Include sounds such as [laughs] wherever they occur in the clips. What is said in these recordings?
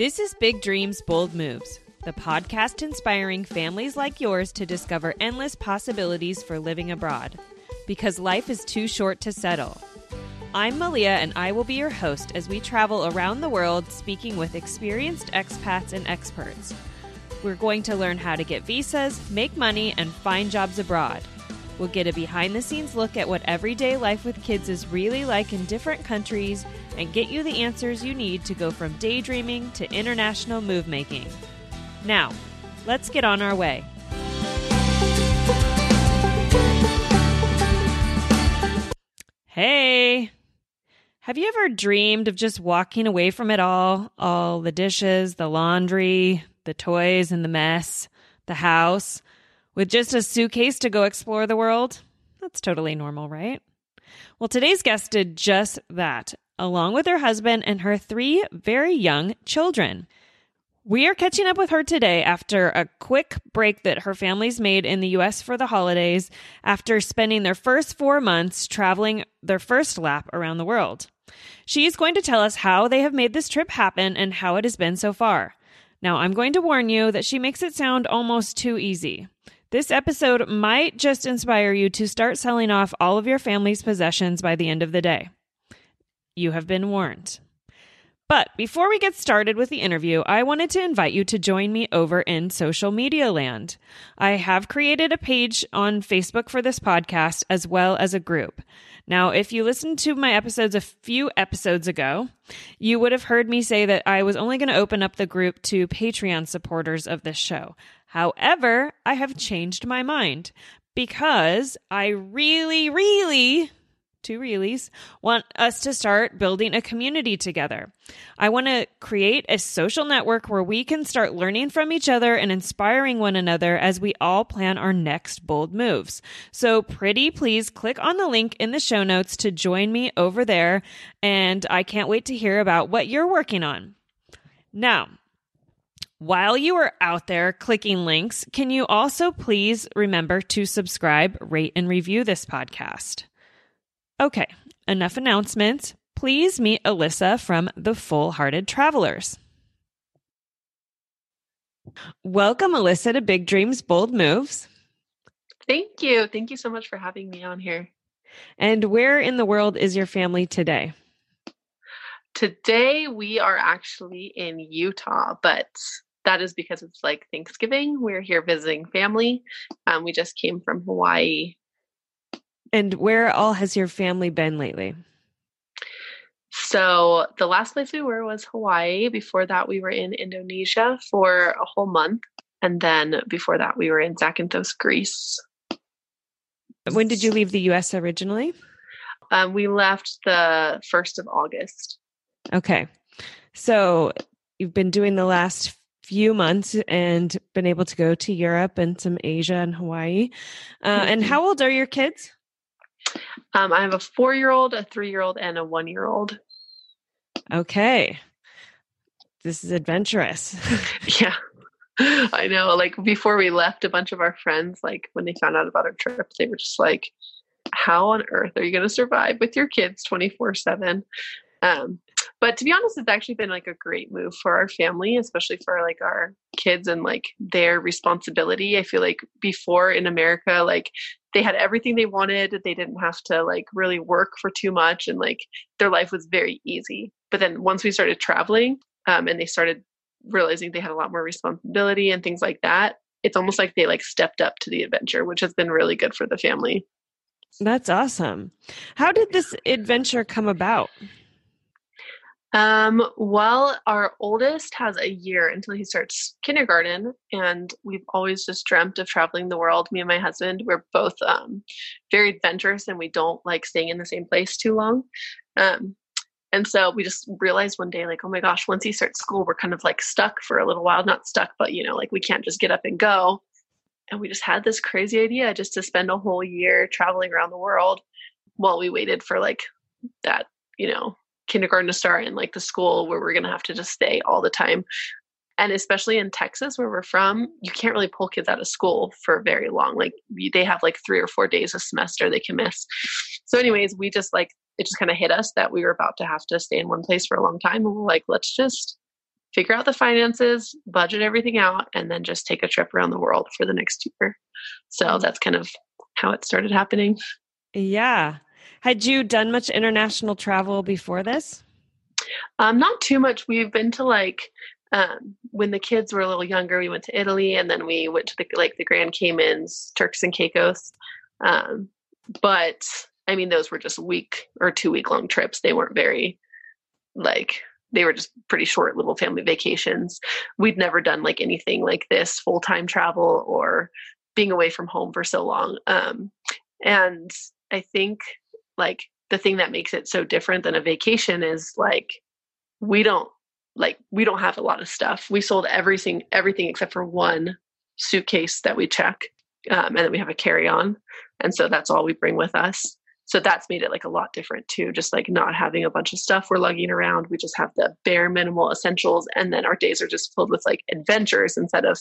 This is Big Dreams, Bold Moves, the podcast inspiring families like yours to discover endless possibilities for living abroad. Because life is too short to settle. I'm Malia, and I will be your host as we travel around the world speaking with experienced expats and experts. We're going to learn how to get visas, make money, and find jobs abroad. We'll get a behind the scenes look at what everyday life with kids is really like in different countries and get you the answers you need to go from daydreaming to international move making. Now, let's get on our way. Hey! Have you ever dreamed of just walking away from it all? All the dishes, the laundry, the toys, and the mess, the house, with just a suitcase to go explore the world? That's totally normal, right? Well, today's guest did just that, along with her husband and her three very young children. We are catching up with her today after a quick break that her family's made in the US for the holidays after spending their first four months traveling their first lap around the world. She is going to tell us how they have made this trip happen and how it has been so far. Now, I'm going to warn you that she makes it sound almost too easy. This episode might just inspire you to start selling off all of your family's possessions by the end of the day. You have been warned. But before we get started with the interview, I wanted to invite you to join me over in social media land. I have created a page on Facebook for this podcast as well as a group. Now, if you listened to my episodes a few episodes ago, you would have heard me say that I was only going to open up the group to Patreon supporters of this show. However, I have changed my mind because I really, really two reallys, want us to start building a community together. I want to create a social network where we can start learning from each other and inspiring one another as we all plan our next bold moves. So, pretty please click on the link in the show notes to join me over there. And I can't wait to hear about what you're working on. Now, while you are out there clicking links, can you also please remember to subscribe, rate, and review this podcast? Okay, enough announcements. Please meet Alyssa from the Full Hearted Travelers. Welcome, Alyssa, to Big Dreams, Bold Moves. Thank you. Thank you so much for having me on here. And where in the world is your family today? Today, we are actually in Utah, but that is because it's like Thanksgiving. We're here visiting family. Um, we just came from Hawaii and where all has your family been lately? So the last place we were was Hawaii. Before that, we were in Indonesia for a whole month. And then before that, we were in Zakynthos, Greece. When did you leave the US originally? Um, we left the 1st of August. Okay. So you've been doing the last few months and been able to go to Europe and some Asia and Hawaii. Uh, and mm-hmm. how old are your kids? Um, I have a four year old, a three year old, and a one year old. Okay. This is adventurous. [laughs] yeah. I know. Like before we left, a bunch of our friends, like when they found out about our trip, they were just like, how on earth are you going to survive with your kids 24 7? Um, but to be honest, it's actually been like a great move for our family, especially for like our kids and like their responsibility. I feel like before in America, like they had everything they wanted. They didn't have to like really work for too much and like their life was very easy. But then once we started traveling um, and they started realizing they had a lot more responsibility and things like that, it's almost like they like stepped up to the adventure, which has been really good for the family. That's awesome. How did this adventure come about? Um, well, our oldest has a year until he starts kindergarten, and we've always just dreamt of traveling the world. Me and my husband, we're both um, very adventurous, and we don't like staying in the same place too long. Um, and so we just realized one day, like, oh my gosh, once he starts school, we're kind of like stuck for a little while. Not stuck, but you know, like we can't just get up and go. And we just had this crazy idea just to spend a whole year traveling around the world while we waited for like that, you know, kindergarten to start in like the school where we're going to have to just stay all the time and especially in texas where we're from you can't really pull kids out of school for very long like they have like three or four days a semester they can miss so anyways we just like it just kind of hit us that we were about to have to stay in one place for a long time and we're like let's just figure out the finances, budget everything out, and then just take a trip around the world for the next year. So mm. that's kind of how it started happening. Yeah. Had you done much international travel before this? Um, not too much. We've been to like um, when the kids were a little younger, we went to Italy, and then we went to the like the Grand Caymans, Turks and Caicos. Um, but I mean, those were just week or two week long trips. They weren't very like they were just pretty short little family vacations. We'd never done like anything like this full time travel or being away from home for so long. Um, and I think like the thing that makes it so different than a vacation is like we don't like we don't have a lot of stuff. We sold everything everything except for one suitcase that we check, um, and then we have a carry on, and so that's all we bring with us. So that's made it like a lot different too just like not having a bunch of stuff we're lugging around. We just have the bare minimal essentials and then our days are just filled with like adventures instead of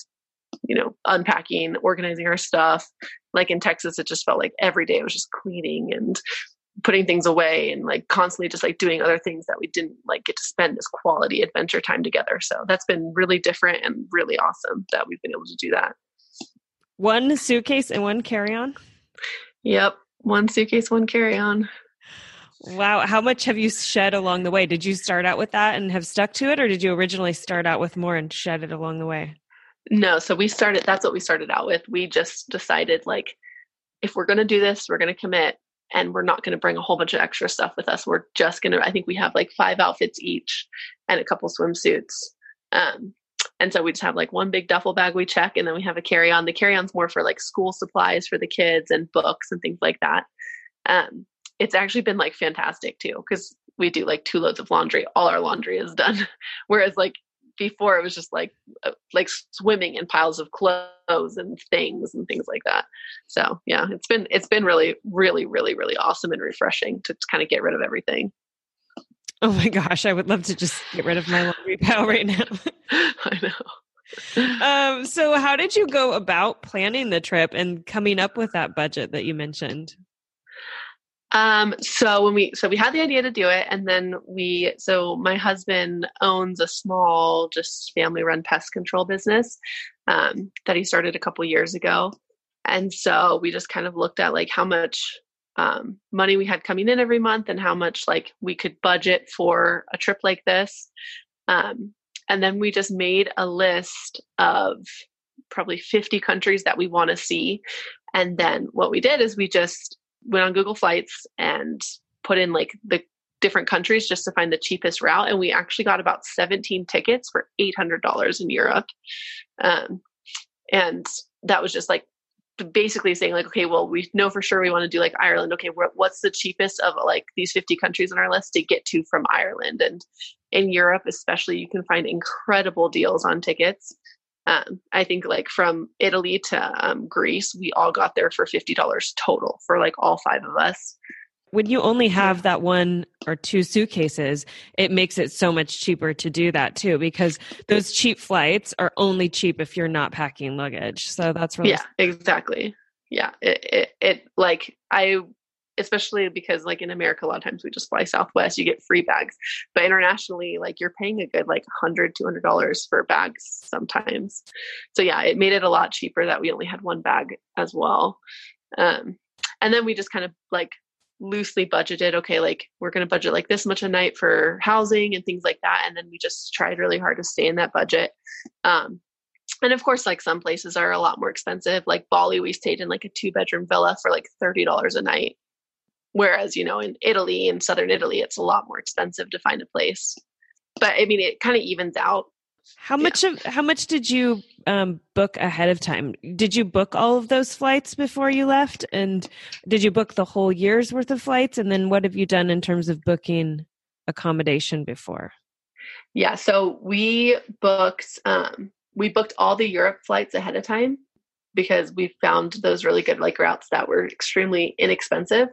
you know unpacking organizing our stuff. Like in texas it just felt like every day it was just cleaning and putting things away and like constantly just like doing other things that we didn't like get to spend this quality adventure time together so that's been really different and really awesome that we've been able to do that one suitcase and one carry-on yep one suitcase, one carry on. Wow. How much have you shed along the way? Did you start out with that and have stuck to it, or did you originally start out with more and shed it along the way? No. So we started, that's what we started out with. We just decided, like, if we're going to do this, we're going to commit and we're not going to bring a whole bunch of extra stuff with us. We're just going to, I think we have like five outfits each and a couple swimsuits. Um, and so we just have like one big duffel bag we check, and then we have a carry on. The carry on's more for like school supplies for the kids and books and things like that. Um, it's actually been like fantastic too, because we do like two loads of laundry. All our laundry is done. [laughs] Whereas like before it was just like uh, like swimming in piles of clothes and things and things like that so yeah it's been it's been really really really really awesome and refreshing to kind of get rid of everything Oh my gosh, I would love to just get rid of my laundry pile right now. [laughs] I know. Um, so how did you go about planning the trip and coming up with that budget that you mentioned? Um, so when we so we had the idea to do it and then we so my husband owns a small just family run pest control business um, that he started a couple years ago. And so we just kind of looked at like how much um, money we had coming in every month and how much like we could budget for a trip like this um, and then we just made a list of probably 50 countries that we want to see and then what we did is we just went on google flights and put in like the different countries just to find the cheapest route and we actually got about 17 tickets for $800 in europe. Um, and that was just like basically saying like okay well we know for sure we want to do like ireland. Okay what's the cheapest of like these 50 countries on our list to get to from ireland? And in europe especially you can find incredible deals on tickets um, i think like from italy to um, greece we all got there for $50 total for like all five of us when you only have that one or two suitcases, it makes it so much cheaper to do that too, because those cheap flights are only cheap if you're not packing luggage. So that's really yeah, exactly. Yeah, it, it, it like I especially because like in America, a lot of times we just fly Southwest, you get free bags, but internationally, like you're paying a good like 100 200 dollars for bags sometimes. So yeah, it made it a lot cheaper that we only had one bag as well. Um, and then we just kind of like loosely budgeted okay like we're going to budget like this much a night for housing and things like that. And then we just tried really hard to stay in that budget. Um, and of course like some places are a lot more expensive. Like bali we stayed in like a two bedroom villa for like $30 a night whereas you know in italy in southern italy it's a lot more expensive to find a place but i mean it kind of evens out how much of how much did you um, book ahead of time? Did you book all of those flights before you left, and did you book the whole year's worth of flights? And then what have you done in terms of booking accommodation before? Yeah, so we booked um, we booked all the Europe flights ahead of time because we found those really good like routes that were extremely inexpensive.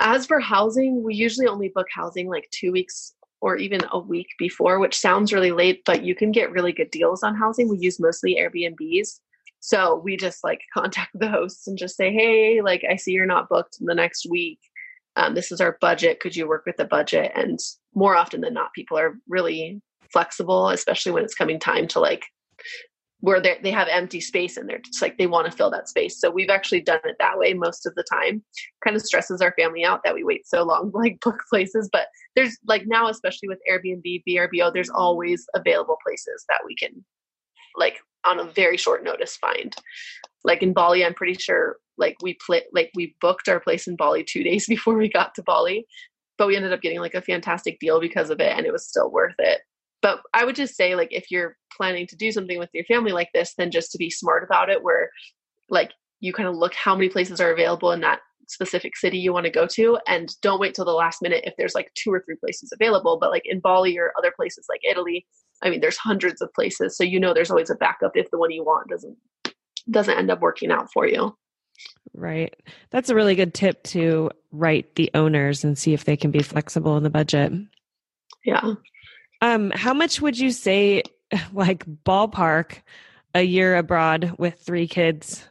As for housing, we usually only book housing like two weeks or even a week before, which sounds really late, but you can get really good deals on housing. We use mostly Airbnbs. So we just like [laughs] contact the hosts and just say, hey, like I see you're not booked in the next week. Um, this is our budget. Could you work with the budget? And more often than not, people are really flexible, especially when it's coming time to like where they they have empty space and they're just like they want to fill that space. So we've actually done it that way most of the time. Kind of stresses our family out that we wait so long like [laughs] book places, but there's like now especially with Airbnb, VRBO, there's always available places that we can like on a very short notice find. Like in Bali, I'm pretty sure like we play like we booked our place in Bali 2 [laughs] days before we got to Bali, but we ended up getting like a fantastic deal because of it and it was still worth it but i would just say like if you're planning to do something with your family like this than just to be smart about it where like you kind of look how many places are available in that specific city you want to go to and don't wait till the last minute if there's like two or three places available but like in bali or other places like italy i mean there's hundreds of places so you know there's always a backup if the one you want doesn't doesn't end up working out for you. Right. That's a really good tip to write the owners and see if they can be flexible in the budget. Yeah. Um, how much would you say, [laughs] like ballpark, a year abroad with three kids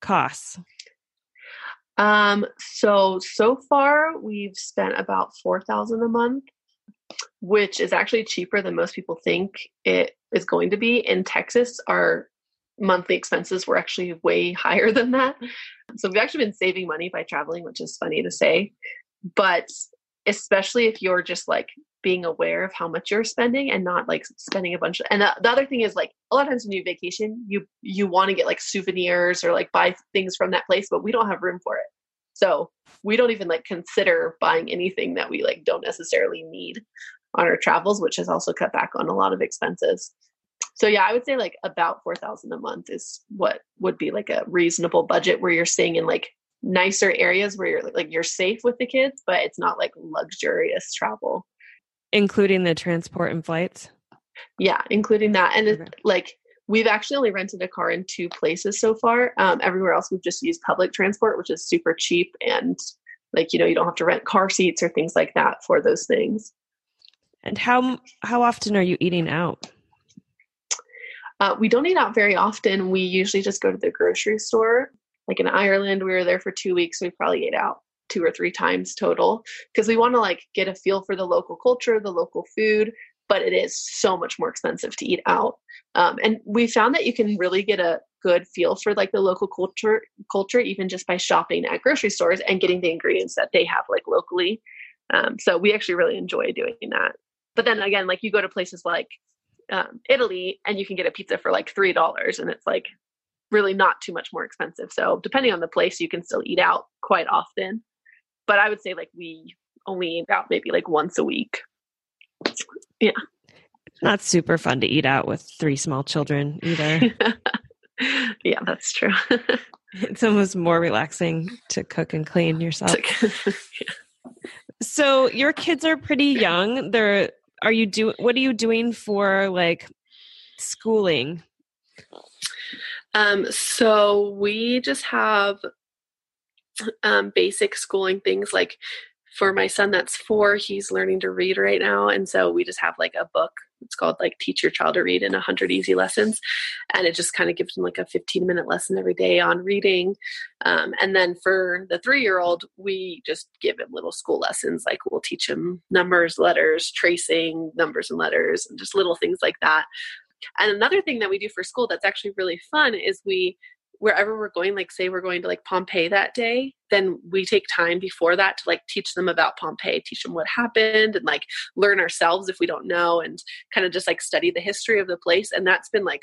costs? Um, so so far we've spent about four thousand a month, which is actually cheaper than most people think it is going to be. In Texas, our monthly expenses were actually way [laughs] higher than that. So we've actually been saving money by traveling, which is funny to say. But especially if you're just like being aware of how much you're spending and not like spending a bunch of, and the, the other thing is like a lot of times when you vacation you you want to get like souvenirs or like buy things from that place but we don't have room for it. So we don't even like consider buying anything that we like don't necessarily need on our travels which has also cut back on a lot of expenses. So yeah i would say like about 4000 a month is what would be like a reasonable budget where you're staying in like nicer areas where you're like you're safe with the kids but it's not like luxurious travel including the transport and flights? Yeah including that and okay. like we've actually only rented a car in two places so far um, everywhere else we've just used public transport which is super cheap and like you know you don't have to rent car seats or things like that for those things. And how how often are you eating out? Uh, we don't eat out very often. We usually just go to the grocery store. Like in ireland we were there for two weeks we probably ate out two or three times total because we want to like get a feel for the local culture, the local food, but it is so much more expensive to eat out. Um, and we found that you can really get a good feel for like the local culture culture even just by shopping at grocery stores and getting the ingredients that they have like locally. Um, so we actually really enjoy doing that. But then again, like you go to places like um, Italy and you can get a pizza for like three dollars, and it's like really not too much more expensive. So depending on the place, you can still eat out quite often but I would say like we only eat out maybe like once a week. Yeah. Not super fun to eat out with three small children either. [laughs] yeah, that's true. [laughs] it's almost more relaxing to cook and clean yourself. [laughs] yeah. So your kids are pretty young. They're are you do what are you doing for like schooling? Um so we just have um, basic schooling things like for my son that's four he's learning to read right now and so we just have like a book. It's called like teach your child to read in 100 easy lessons and it just kind of gives him like a 15 minute lesson every day on reading um, and then for the three year old we just give him little school lessons like we'll teach him numbers letters tracing numbers and letters and just little things like that. And another thing that we do for school that's actually really fun is we wherever we're going, like say we're going to like Pompeii that day, then we take time before that to like teach them about Pompeii, teach them what happened and like learn ourselves if we don't know and kind of just like study the history of the place. And that's been like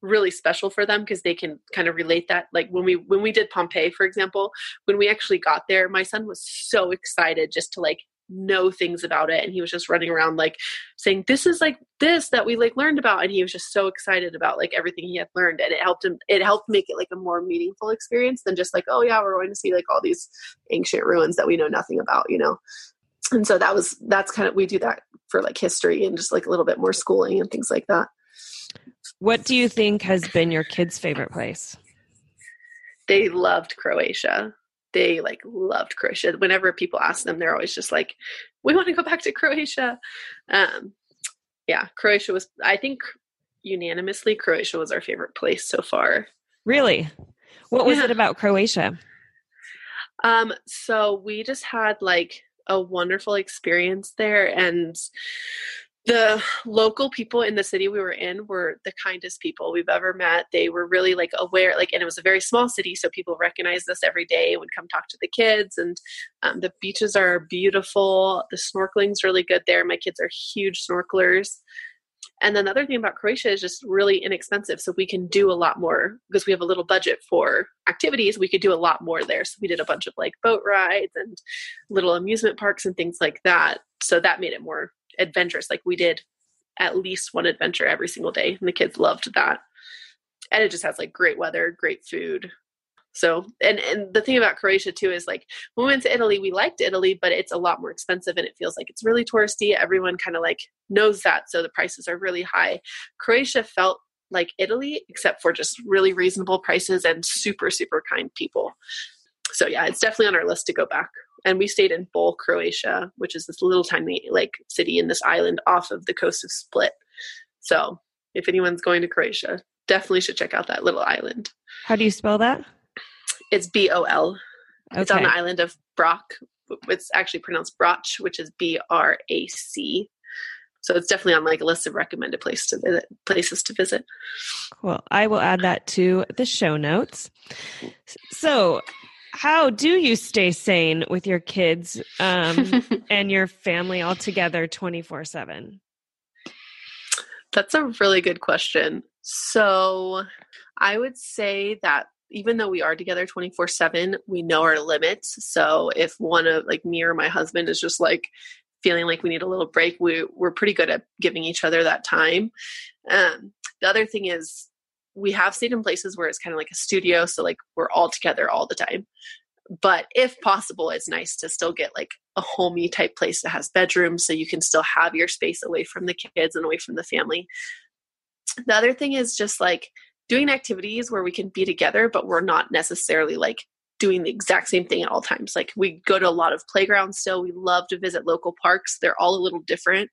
really special for them because they can kind of relate that like when we when we did pompeii for example when we actually got there my son was so excited just to like know things about it. And he was just running around like saying this is like this that we like learned about. And he was just so excited about like everything he had learned. And it helped him it helped make it like a more meaningful experience than just like oh yeah we're going to see like all these ancient ruins that we know nothing about you know? And so that was that's kind of we do that for like history and just like a little bit more schooling and things like that. What do you think has been your kids favorite place? They loved croatia they like loved Croatia. Whenever people ask them, they're always just like, "We want to go back to Croatia." Um, yeah, Croatia was. I think unanimously, Croatia was our favorite place so far. Really, what was yeah. it about Croatia? Um, so we just had like a wonderful experience there, and the local people in the city we were in were the kindest people we've ever met. They were really like aware, like, and it was a very small city, so people recognized us every day, and would come talk to the kids, and um, the beaches are beautiful. The snorkeling's really good there. My kids are huge snorkelers. And then the other thing about Croatia is just really inexpensive. So we can do a lot more because we have a little budget for activities. We could do a lot more there. So we did a bunch of like boat rides and little amusement parks and things like that. So that made it more adventurous. Like we did at least one adventure every single day, and the kids loved that. And it just has like great weather, great food. So, and and the thing about Croatia too is like when we went to Italy, we liked Italy, but it's a lot more expensive, and it feels like it's really touristy. Everyone kind of like knows that, so the prices are really high. Croatia felt like Italy, except for just really reasonable prices and super super kind people. So yeah, it's definitely on our list to go back and we stayed in Bol, Croatia, which is this little tiny like city in this island off of the coast of Split. So if anyone's going to Croatia, definitely should check out that little island. How do you spell that? It's B O L. Okay. It's on the island of Brac. It's actually pronounced Brach, which is B R A C. So it's definitely on like a list of recommended place to visit, places to visit. Well, I will add that to the show notes. So how do you stay sane with your kids um, [laughs] and your family all together 24 7 that's a really good question. So i would say that even though we are together 24 7 we know our limits. So if one of like me or my husband is just like feeling like we need a little break we, we're pretty good at giving each other that time. Um, the other thing is we have stayed in places where it's kind of like a studio so like we're all together all the time. But if possible it's nice to still get like a homey type place that has bedrooms so you can still have your space away from the kids and away from the family. The other thing is just like doing activities where we can be together but we're not necessarily like doing the exact same thing at all times. Like we go to a lot of playgrounds still. We love to visit local parks. They're all a little different.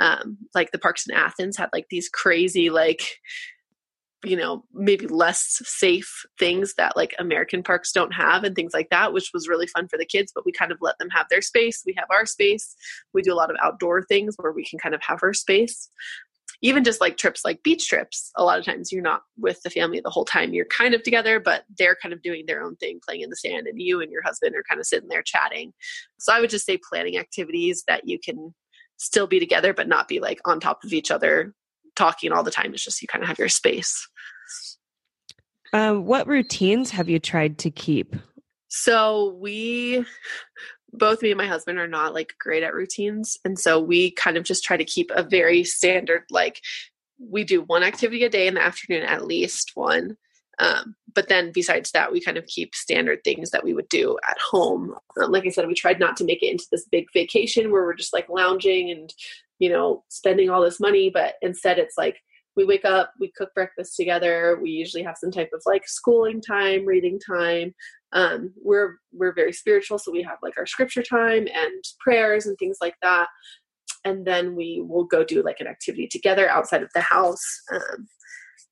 Um, like the parks in athens had like these crazy like you know maybe less safe things that like american parks don't have and things like that which was really fun for the kids but we kind of let them have their space. We have our space. We do a lot of outdoor things where we can kind of have our space. Even just like trips like beach trips a lot of times you're not with the family the whole time. You're kind of together but they're kind of doing their own thing playing in the sand and you and your husband are kind of sitting there chatting. So i would just say planning activities that you can still be together but not be like on top of each other talking all the time. It's just you kind of have your space. Um, what routines have you tried to keep? So we both me and my husband are not like great at routines and so we kind of just try to keep a very standard like we do one activity a day in the afternoon at least one um, but then besides that we kind of keep standard things that we would do at home. Um, like i said we tried not to make it into this big vacation where we're just like lounging and you know spending all this money but instead it's like we wake up, we cook breakfast together. We usually have some type of like schooling time, reading time. Um, we're we're very spiritual, so we have like our scripture time and prayers and things like that. And then we will go do like an activity together outside of the house. Um,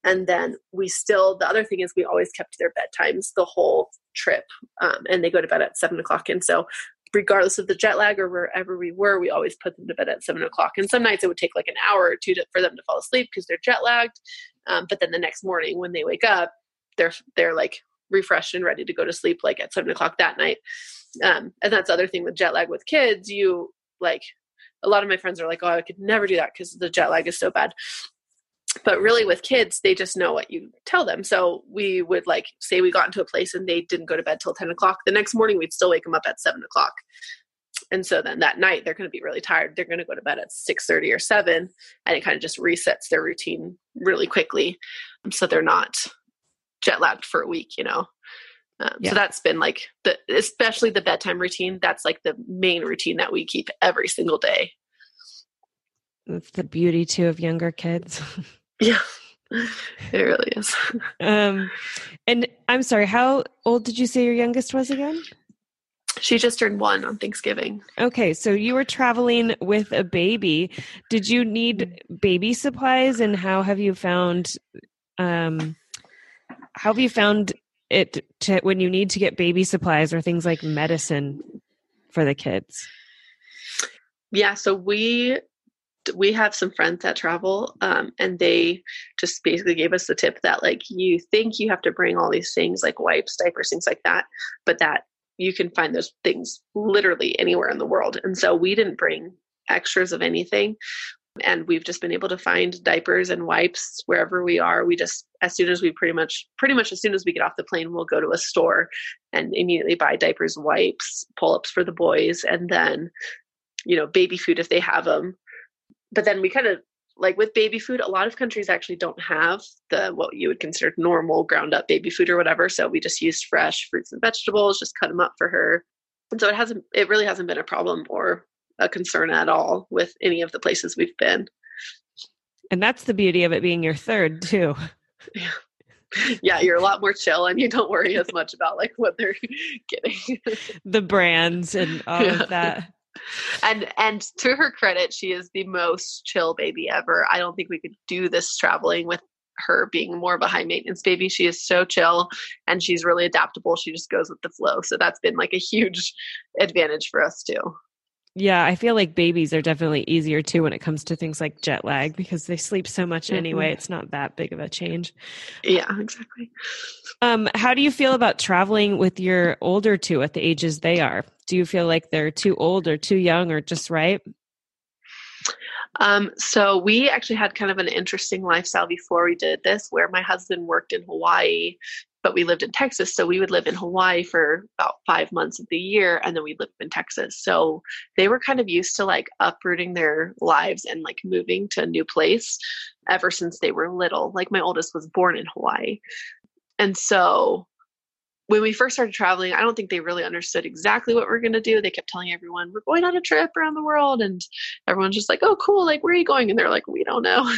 and then we still the other thing is we always kept their bedtimes the whole trip um, and they go to bed at seven o'clock and so regardless of the jet lag or wherever we were, we always put them to bed at seven o'clock. And some nights it would take like an hour or two to, for them to fall asleep because they're jet lagged. Um, but then the next morning when they wake up, they're they're like refreshed and ready to go to sleep like at seven o'clock that night. Um, and that's the other thing with jet lag with kids. You like a lot of my friends are like, oh, I could never do that because the jet lag is so bad but really with kids they just know what you tell them. So we would like say we got into a place and they didn't go to bed till 10 o'clock the next morning we'd still wake them up at 7 o'clock. And so then that night they're going to be really tired they're going to go to bed at 6.30 or 7 and it kind of just resets their routine really quickly so they're not jet lagged for a week you know? Um, yeah. so that's been like the especially the bedtime routine that's like the main routine that we keep every single day. That's the beauty too of younger kids [laughs] Yeah, it really is. um, and I'm sorry, how old did you say your youngest was again? She just turned one on Thanksgiving. Okay, so you were traveling with a baby. Did you need baby supplies, and how have you found? Um, how have you found it to when you need to get baby supplies or things like medicine for the kids? Yeah, so we we have some friends that travel um, and they just basically gave us the tip that like you think you have to bring all these things like wipes diapers things like that but that you can find those things literally anywhere in the world. And so we didn't bring extras of anything and we've just been able to find diapers and wipes wherever we are. We just as soon as we pretty much pretty much as soon as we get off the plane we'll go to a store and immediately buy diapers wipes pull-ups for the boys and then you know baby food if they have them but then we kind of like with baby food a lot of countries actually don't have the what you would consider normal ground up baby food or whatever so we just used fresh fruits and vegetables just cut them up for her and so it hasn't it really hasn't been a problem or a concern at all with any of the places we've been and that's the beauty of it being your third too yeah [laughs] yeah, you're a lot more chill and you don't worry as much about like what they're [laughs] getting. the brands and all [laughs] yeah. of that and and to her credit she is the most chill baby ever. I don't think we could do this traveling with her being more of a high maintenance baby. She is so chill and she's really adaptable. She just goes with the flow. So that's been like a huge advantage for us too yeah, I feel like babies are definitely easier too when it comes to things like jet lag because they sleep so much anyway. Mm-hmm. It's not that big of a change. Yeah, exactly. Um, how do you feel about traveling with your older two at the ages they are? Do you feel like they're too old or too young or just right? Um, so we actually had kind of an interesting lifestyle before we did this, where my husband worked in Hawaii but we lived in Texas. So we would live in Hawaii for about five months of the year and then we lived in Texas. So they were kind of used to like uprooting their lives and like moving to a new place ever since they were little. Like my oldest was born in Hawaii. And so when we first started traveling, I don't think they really understood exactly what we are going to do. They kept telling everyone, we're going on a trip around the world. And everyone's just like, oh, cool. Like, where are you going? And they're like, we don't know.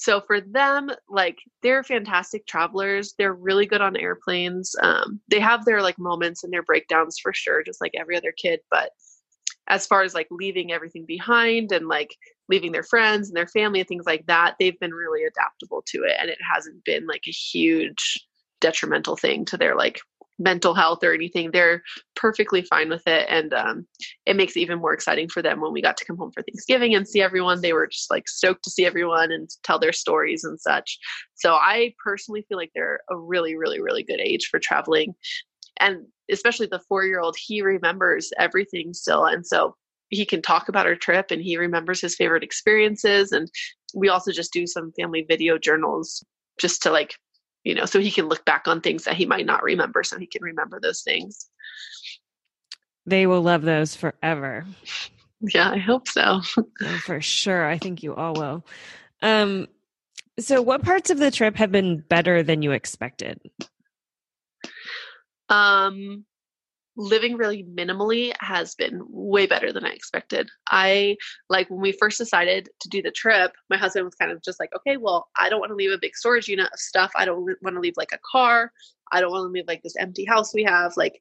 So for them, like they're fantastic travelers. They're really good on airplanes. Um, they have their like moments and their breakdowns for sure, just like every other kid. But as far as like leaving everything behind and like leaving their friends and their family and things like that, they've been really adaptable to it. And it hasn't been like a huge detrimental thing to their like mental health or anything they're perfectly fine with it and um, it makes it even more exciting for them when we got to come home for thanksgiving and see everyone. They were just like stoked to see everyone and tell their stories and such. So i personally feel like they're a really really really good age for traveling and especially the four year old he remembers everything still and so he can talk about our trip and he remembers his favorite experiences and we also just do some family video journals just to like you know, so he can look back on things that he might not remember, so he can remember those things. They will love those forever. Yeah, I hope so. [laughs] oh, for sure. I think you all will. Um, so, what parts of the trip have been better than you expected? Um, living really minimally has been way better than I expected. I like when we first decided to do the trip, my husband was kind of just like, okay, well, I don't want to leave a big storage unit of stuff. I don't want to leave like a car. I don't want to leave like this empty house we have. Like,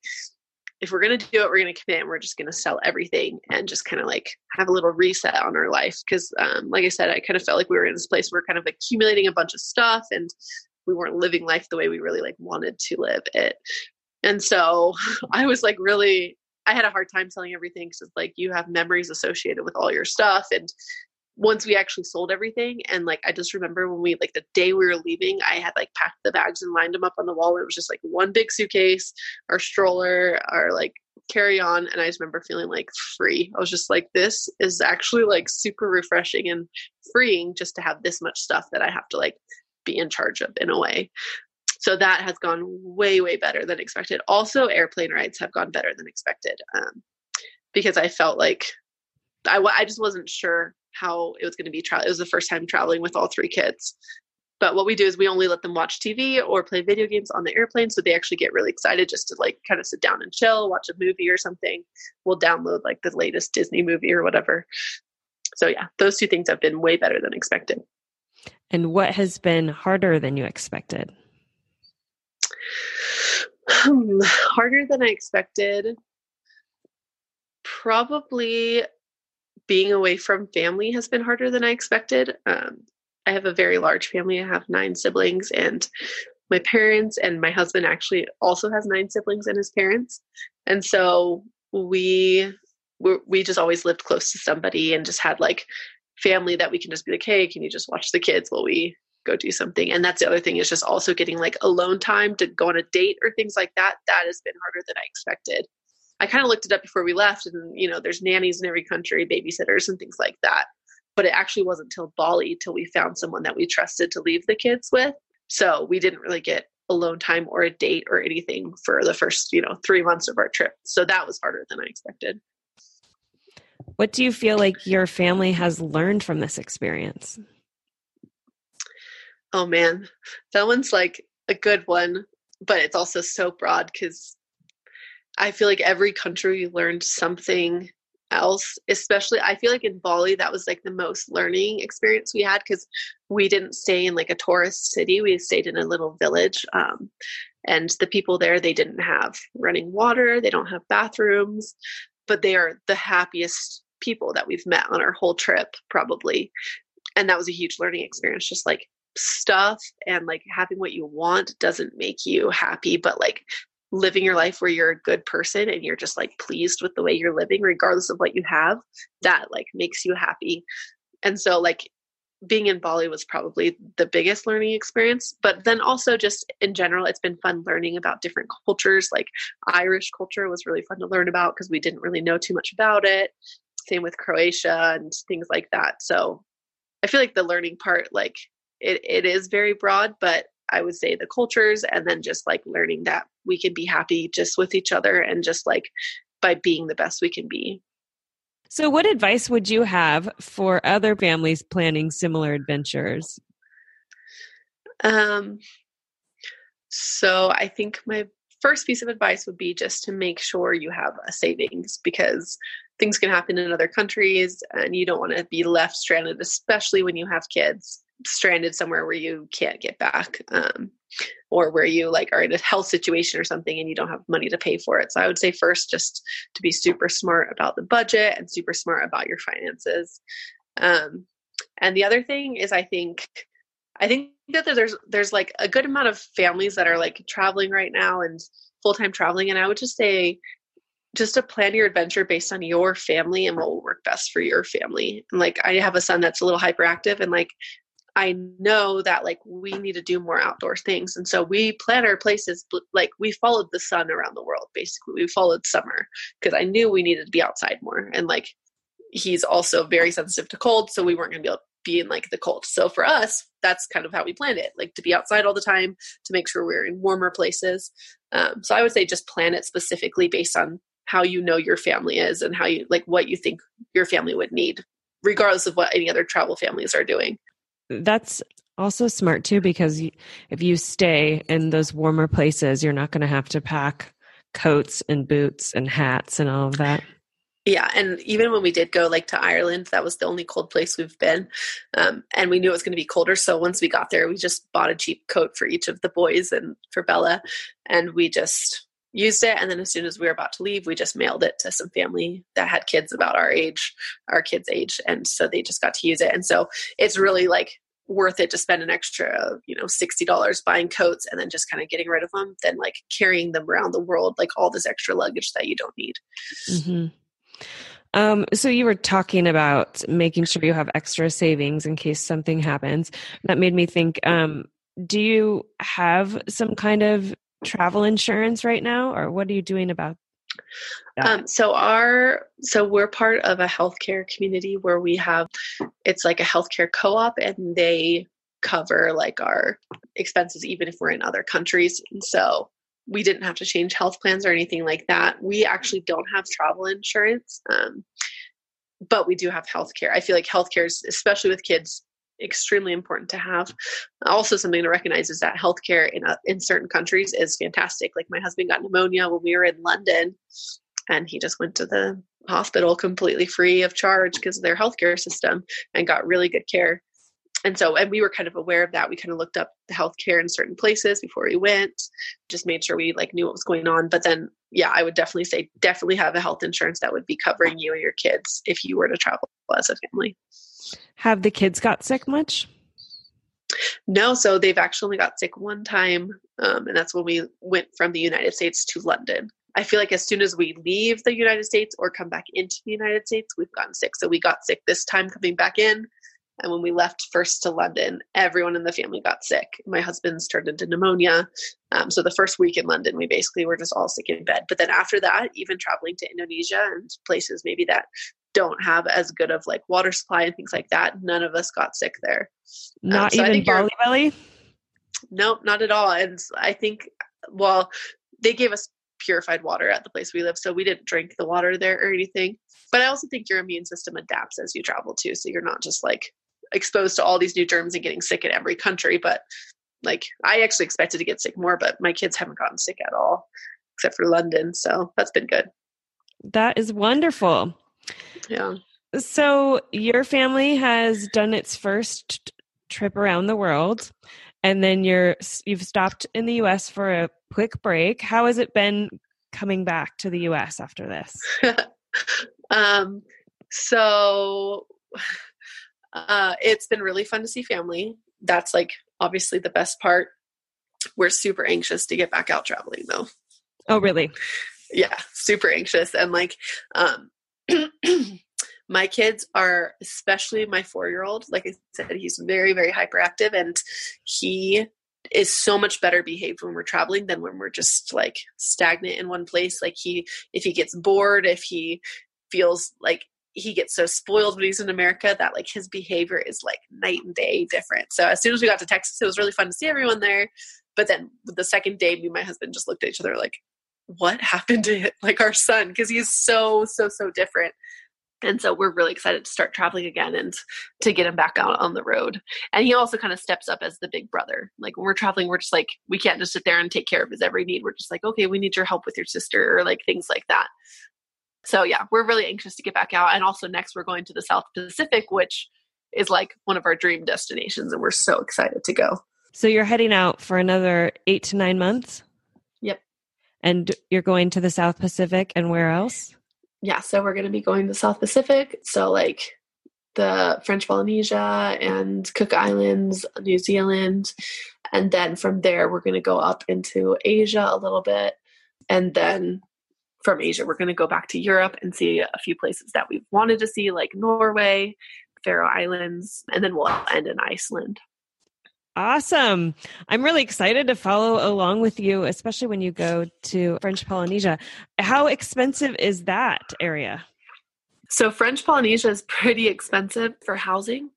if we're going to do it, we're going to commit and we're just going to sell everything and just kind of like have a little reset on our life. Cause, um, like I said, I kind of felt like we were in this place where we're kind of accumulating a bunch of stuff and we weren't living life the way we really like wanted to live it. And so [laughs] I was like really I had a hard time selling everything because it's like you have memories associated with all your stuff. And once we actually sold everything, and like I just remember when we like the day we were leaving, I had like packed the bags and lined them up on the wall. It was just like one big suitcase, our stroller, our like carry on. And I just remember feeling like free. I was just like, this is actually like super refreshing and freeing just to have this much stuff that I have to like be in charge of in a way. So that has gone way, way better than expected. Also, airplane rides have gone better than expected um, because I felt like I, I just wasn't sure how it was going to be. Tra- it was the first time traveling with all three kids. But what we do is we only let them watch TV or play video games on the airplane. So they actually get really excited just to like kind of sit down and chill, watch a movie or something. We'll download like the latest Disney movie or whatever. So yeah, those two things have been way better than expected. And what has been harder than you expected? Um, harder than I expected. Probably being away from family has been harder than I expected. Um, I have a very large family. I have nine siblings, and my parents and my husband actually also has nine siblings and his parents. And so we we just always lived close to somebody and just had like family that we can just be like, hey, can you just watch the kids while we go do something? And that's the other thing is just also getting like alone time to go on a date or things like that. That has been harder than I expected. I kind of looked it up before we left, and you know, there's nannies in every country, babysitters, and things like that. But it actually wasn't till Bali till we found someone that we trusted to leave the kids with. So we didn't really get alone time or a date or anything for the first, you know, three months of our trip. So that was harder than I expected. What do you feel like your family has learned from this experience? Oh man, that one's like a good one, but it's also so broad because I feel like every country learned something else especially i feel like in bali that was like the most learning experience we had because we didn't stay in like a tourist city we stayed in a little village um, and the people there they didn't have running water they don't have bathrooms but they are the happiest people that we've met on our whole trip probably and that was a huge learning experience just like stuff and like having what you want doesn't make you happy but like living your life where you're a good person and you're just like pleased with the way you're living regardless of what you have that like makes you happy. And so like being in bali was probably the biggest learning experience but then also just in general it's been fun learning about different cultures like irish culture was really fun to learn about because we didn't really know too much about it. Same with croatia and things like that. So i feel like the learning part like it, it is very broad but I would say the cultures and then just like learning that we can be happy just with each other and just like by being the best we can be. So, what advice would you have for other families planning similar adventures? Um, so, I think my first piece of advice would be just to make sure you have a savings because things can happen in other countries and you don't want to be left stranded, especially when you have kids stranded somewhere where you can't get back um, or where you like are in a health situation or something and you don't have money to pay for it so i would say first just to be super smart about the budget and super smart about your finances um, and the other thing is i think i think that there's there's like a good amount of families that are like traveling right now and full-time traveling and i would just say just to plan your adventure based on your family and what will work best for your family. And like I have a son that's a little hyperactive and like I know that like we need to do more outdoor things. And so we plan our places like we followed the sun around the world basically. We followed summer because I knew we needed to be outside more. And like he's also very sensitive to cold, so we weren't going to be able to be in like the cold. So for us, that's kind of how we planned it, like to be outside all the time, to make sure we're in warmer places. Um, so I would say just plan it specifically based on how you know your family is and how you like what you think your family would need, regardless of what any other travel families are doing that's also smart too because if you stay in those warmer places you're not going to have to pack coats and boots and hats and all of that. Yeah and even when we did go like to ireland that was the only cold place we've been. Um, and we knew it was going to be colder so once we got there we just bought a cheap coat for each of the boys and for bella and we just used it and then as soon as we were about to leave we just mailed it to some family that had kids about our age our kids age and so they just got to use it and so it's really like worth it to spend an extra you know $60 buying coats and then just kind of getting rid of them than like carrying them around the world like all this extra luggage that you don't need mm-hmm. Um, so you were talking about making sure you have extra savings in case something happens. That made me think, um, do you have some kind of travel insurance right now, or what are you doing about um, so our so we're part of a healthcare community where we have it's like a healthcare co-op and they cover like our expenses even if we're in other countries. And so we didn't have to change health plans or anything like that. We actually don't have travel insurance um, but we do have healthcare. I feel like healthcare is especially with kids extremely important to have. Also, something to recognize is that healthcare in a, in certain countries is fantastic. Like my husband got pneumonia when we were in London, and he just went to the hospital completely free of charge because of their healthcare system and got really good care. And so, and we were kind of aware of that. We kind of looked up the healthcare in certain places before we went, just made sure we like knew what was going on. But then, yeah, I would definitely say definitely have a health insurance that would be covering you and your kids if you were to travel as a family. Have the kids got sick much? No, so they've actually got sick one time, um, and that's when we went from the United States to London. I feel like as soon as we leave the United States or come back into the United States, we've gotten sick. So we got sick this time coming back in. And when we left first to London, everyone in the family got sick. My husband's turned into pneumonia. Um, so the first week in London, we basically were just all sick in bed. But then after that, even traveling to Indonesia and places maybe that don't have as good of like water supply and things like that, none of us got sick there. Um, not um, so even Bali Belly? Nope, not at all. And I think, well, they gave us purified water at the place we live, so we didn't drink the water there or anything. But I also think your immune system adapts as you travel too, so you're not just like exposed to all these new germs and getting sick in every country. But like I actually expected to get sick more, but my kids haven't gotten sick at all, except for London. So that's been good. That is wonderful. Yeah. So your family has done its first trip around the world and then you're you've stopped in the US for a quick break. How has it been coming back to the US after this? [laughs] um so [sighs] uh, it's been really fun to see family. That's like obviously the best part. We're super anxious to get back out traveling though. Oh, really? Yeah, super anxious. And like, um, [clears throat] my kids are, especially my four year old, like I said, he's very, very hyperactive and he is so much better behaved when we're traveling than when we're just like stagnant in one place. Like he, if he gets bored, if he feels like he gets so spoiled when he's in America that like his behavior is like night and day different. So as soon as we got to Texas, it was really fun to see everyone there. But then the second day, me and my husband just looked at each other like, what [laughs] happened to like our son? Because he's so, so, so different. And so we're really excited to start traveling again and to get him back out on the road. And he also kind of steps up as the big brother. Like when we're traveling, we're just like, we can't just sit there and take care of his every need. We're just like, okay, we need your help with your sister or like things like that so yeah we're really anxious to get back out and also next we're going to the south pacific which is like one of our dream destinations and we're so excited to go so you're heading out for another eight to nine months and you're going to the south pacific and where else yeah so we're going to be going to south pacific so like the french polynesia and cook islands new zealand and then from there we're going to go up into asia a little bit and then from Asia. We're going to go back to Europe and see a few places that we've wanted to see, like Norway, Faroe Islands, and then we'll end in Iceland. Awesome. I'm really excited to follow along with you, especially when you go to French Polynesia. How expensive is that area? So, French Polynesia is pretty expensive for housing,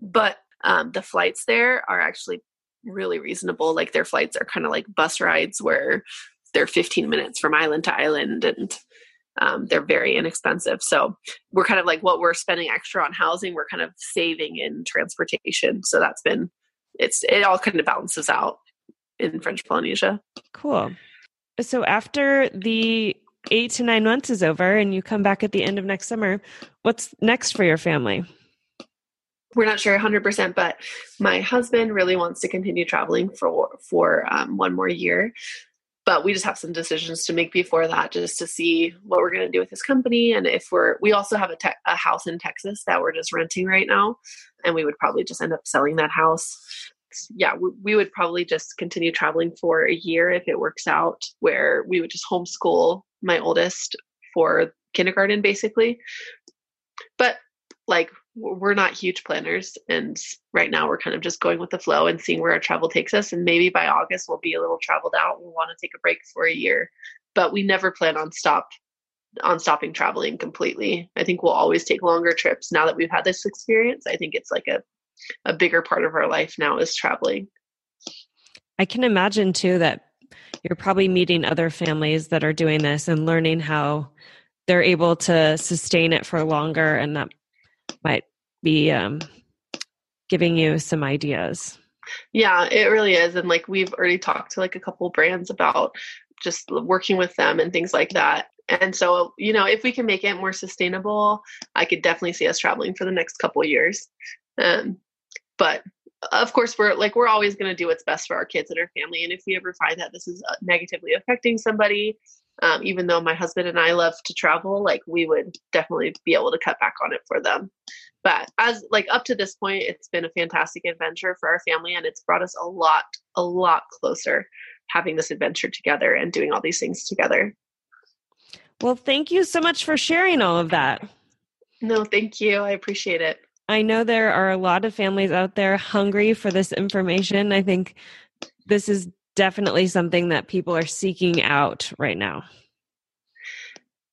but um, the flights there are actually really reasonable. Like, their flights are kind of like bus rides where they're 15 minutes from island to island and um, they're very inexpensive. So we're kind of like what we're spending extra on housing, we're kind of saving in transportation. So that's been it's it all kind of balances out in French Polynesia. Cool. So after the eight to nine months is over and you come back at the end of next summer, what's next for your family? We're not sure 100%, but my husband really wants to continue traveling for for um, one more year but we just have some decisions to make before that just to see what we're going to do with this company. And if we're we also have a, te- a house in texas that we're just renting right now and we would probably just end up selling that house. Yeah we, we would probably just continue traveling for a year if it works out where we would just homeschool my oldest for kindergarten basically. But like we're not huge planners and right now we're kind of just going with the flow and seeing where our travel takes us and maybe by august we'll be a little traveled out we'll want to take a break for a year. But we never plan on stop on stopping traveling completely. I think we'll always take longer trips. Now that we've had this experience i think it's like a a bigger part of our life now is traveling. I can imagine too that you're probably meeting other families that are doing this and learning how they're able to sustain it for longer and that might be um, giving you some ideas. Yeah, it really is. And like we've already talked to like a couple brands about just working with them and things like that. And so, you know, if we can make it more sustainable, I could definitely see us traveling for the next couple years. Um, but of course, we're like we're always going to do what's best for our kids and our family. And if we ever find that this is uh, negatively affecting somebody, um, even though my husband and I love to travel, like we would definitely be able to cut back on it for them. But as like up to this point, it's been a fantastic adventure for our family, and it's brought us a lot, a lot closer having this adventure together and doing all these things together. Well, thank you so much for sharing all of that. No, thank you. I appreciate it. I know there are a lot of families out there hungry for this information. I think this is definitely something that people are seeking out right now.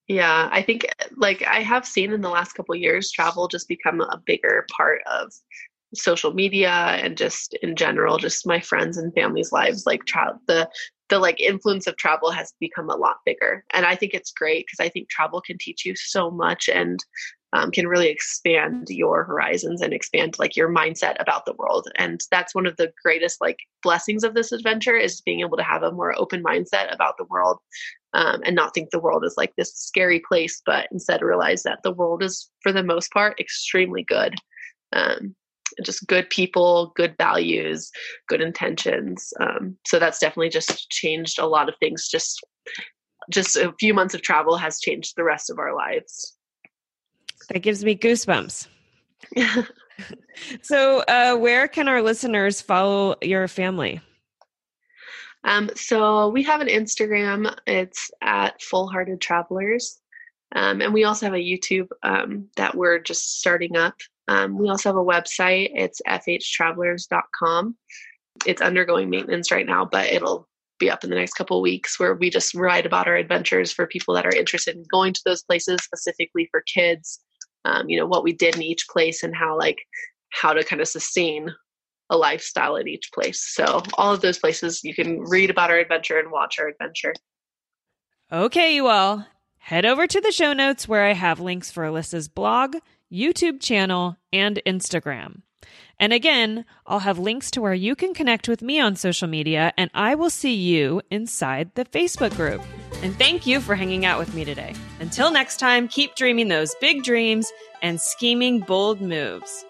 Yeah, I think like I have seen in the last couple years travel just become a bigger part of social media and just in general just my friends and family's lives like tra- the the like influence of travel has become a lot bigger and i think it's great because i think travel can teach you so much and um, can really expand your horizons and expand like your mindset about the world and that's one of the greatest like blessings of this adventure is being able to have a more open mindset about the world um, and not think the world is like this scary place but instead realize that the world is for the most part extremely good um, just good people, good values, good intentions. Um, so that's definitely just changed a lot of things. Just just a few months of travel has changed the rest of our lives. That gives me goosebumps. [laughs] so, uh, where can our listeners follow your family? Um, so we have an Instagram. It's at Full Hearted Travelers. Um, and we also have a YouTube um, that we're just starting up. Um, we also have a website. It's fhtravelers.com. It's undergoing maintenance right now, but it'll be up in the next couple weeks where we just write about our adventures for people that are interested in going to those places specifically for kids. Um, you know what we did in each place and how like how to kind of sustain a lifestyle at each place. So all of those places you can read about our adventure and watch our adventure. Okay, you all head over to the show notes where I have links for Alyssa's blog YouTube channel, and Instagram. And again, I'll have links to where you can connect with me on social media, and I will see you inside the Facebook group. And thank you for hanging out with me today. Until next time, keep dreaming those big dreams and scheming bold moves.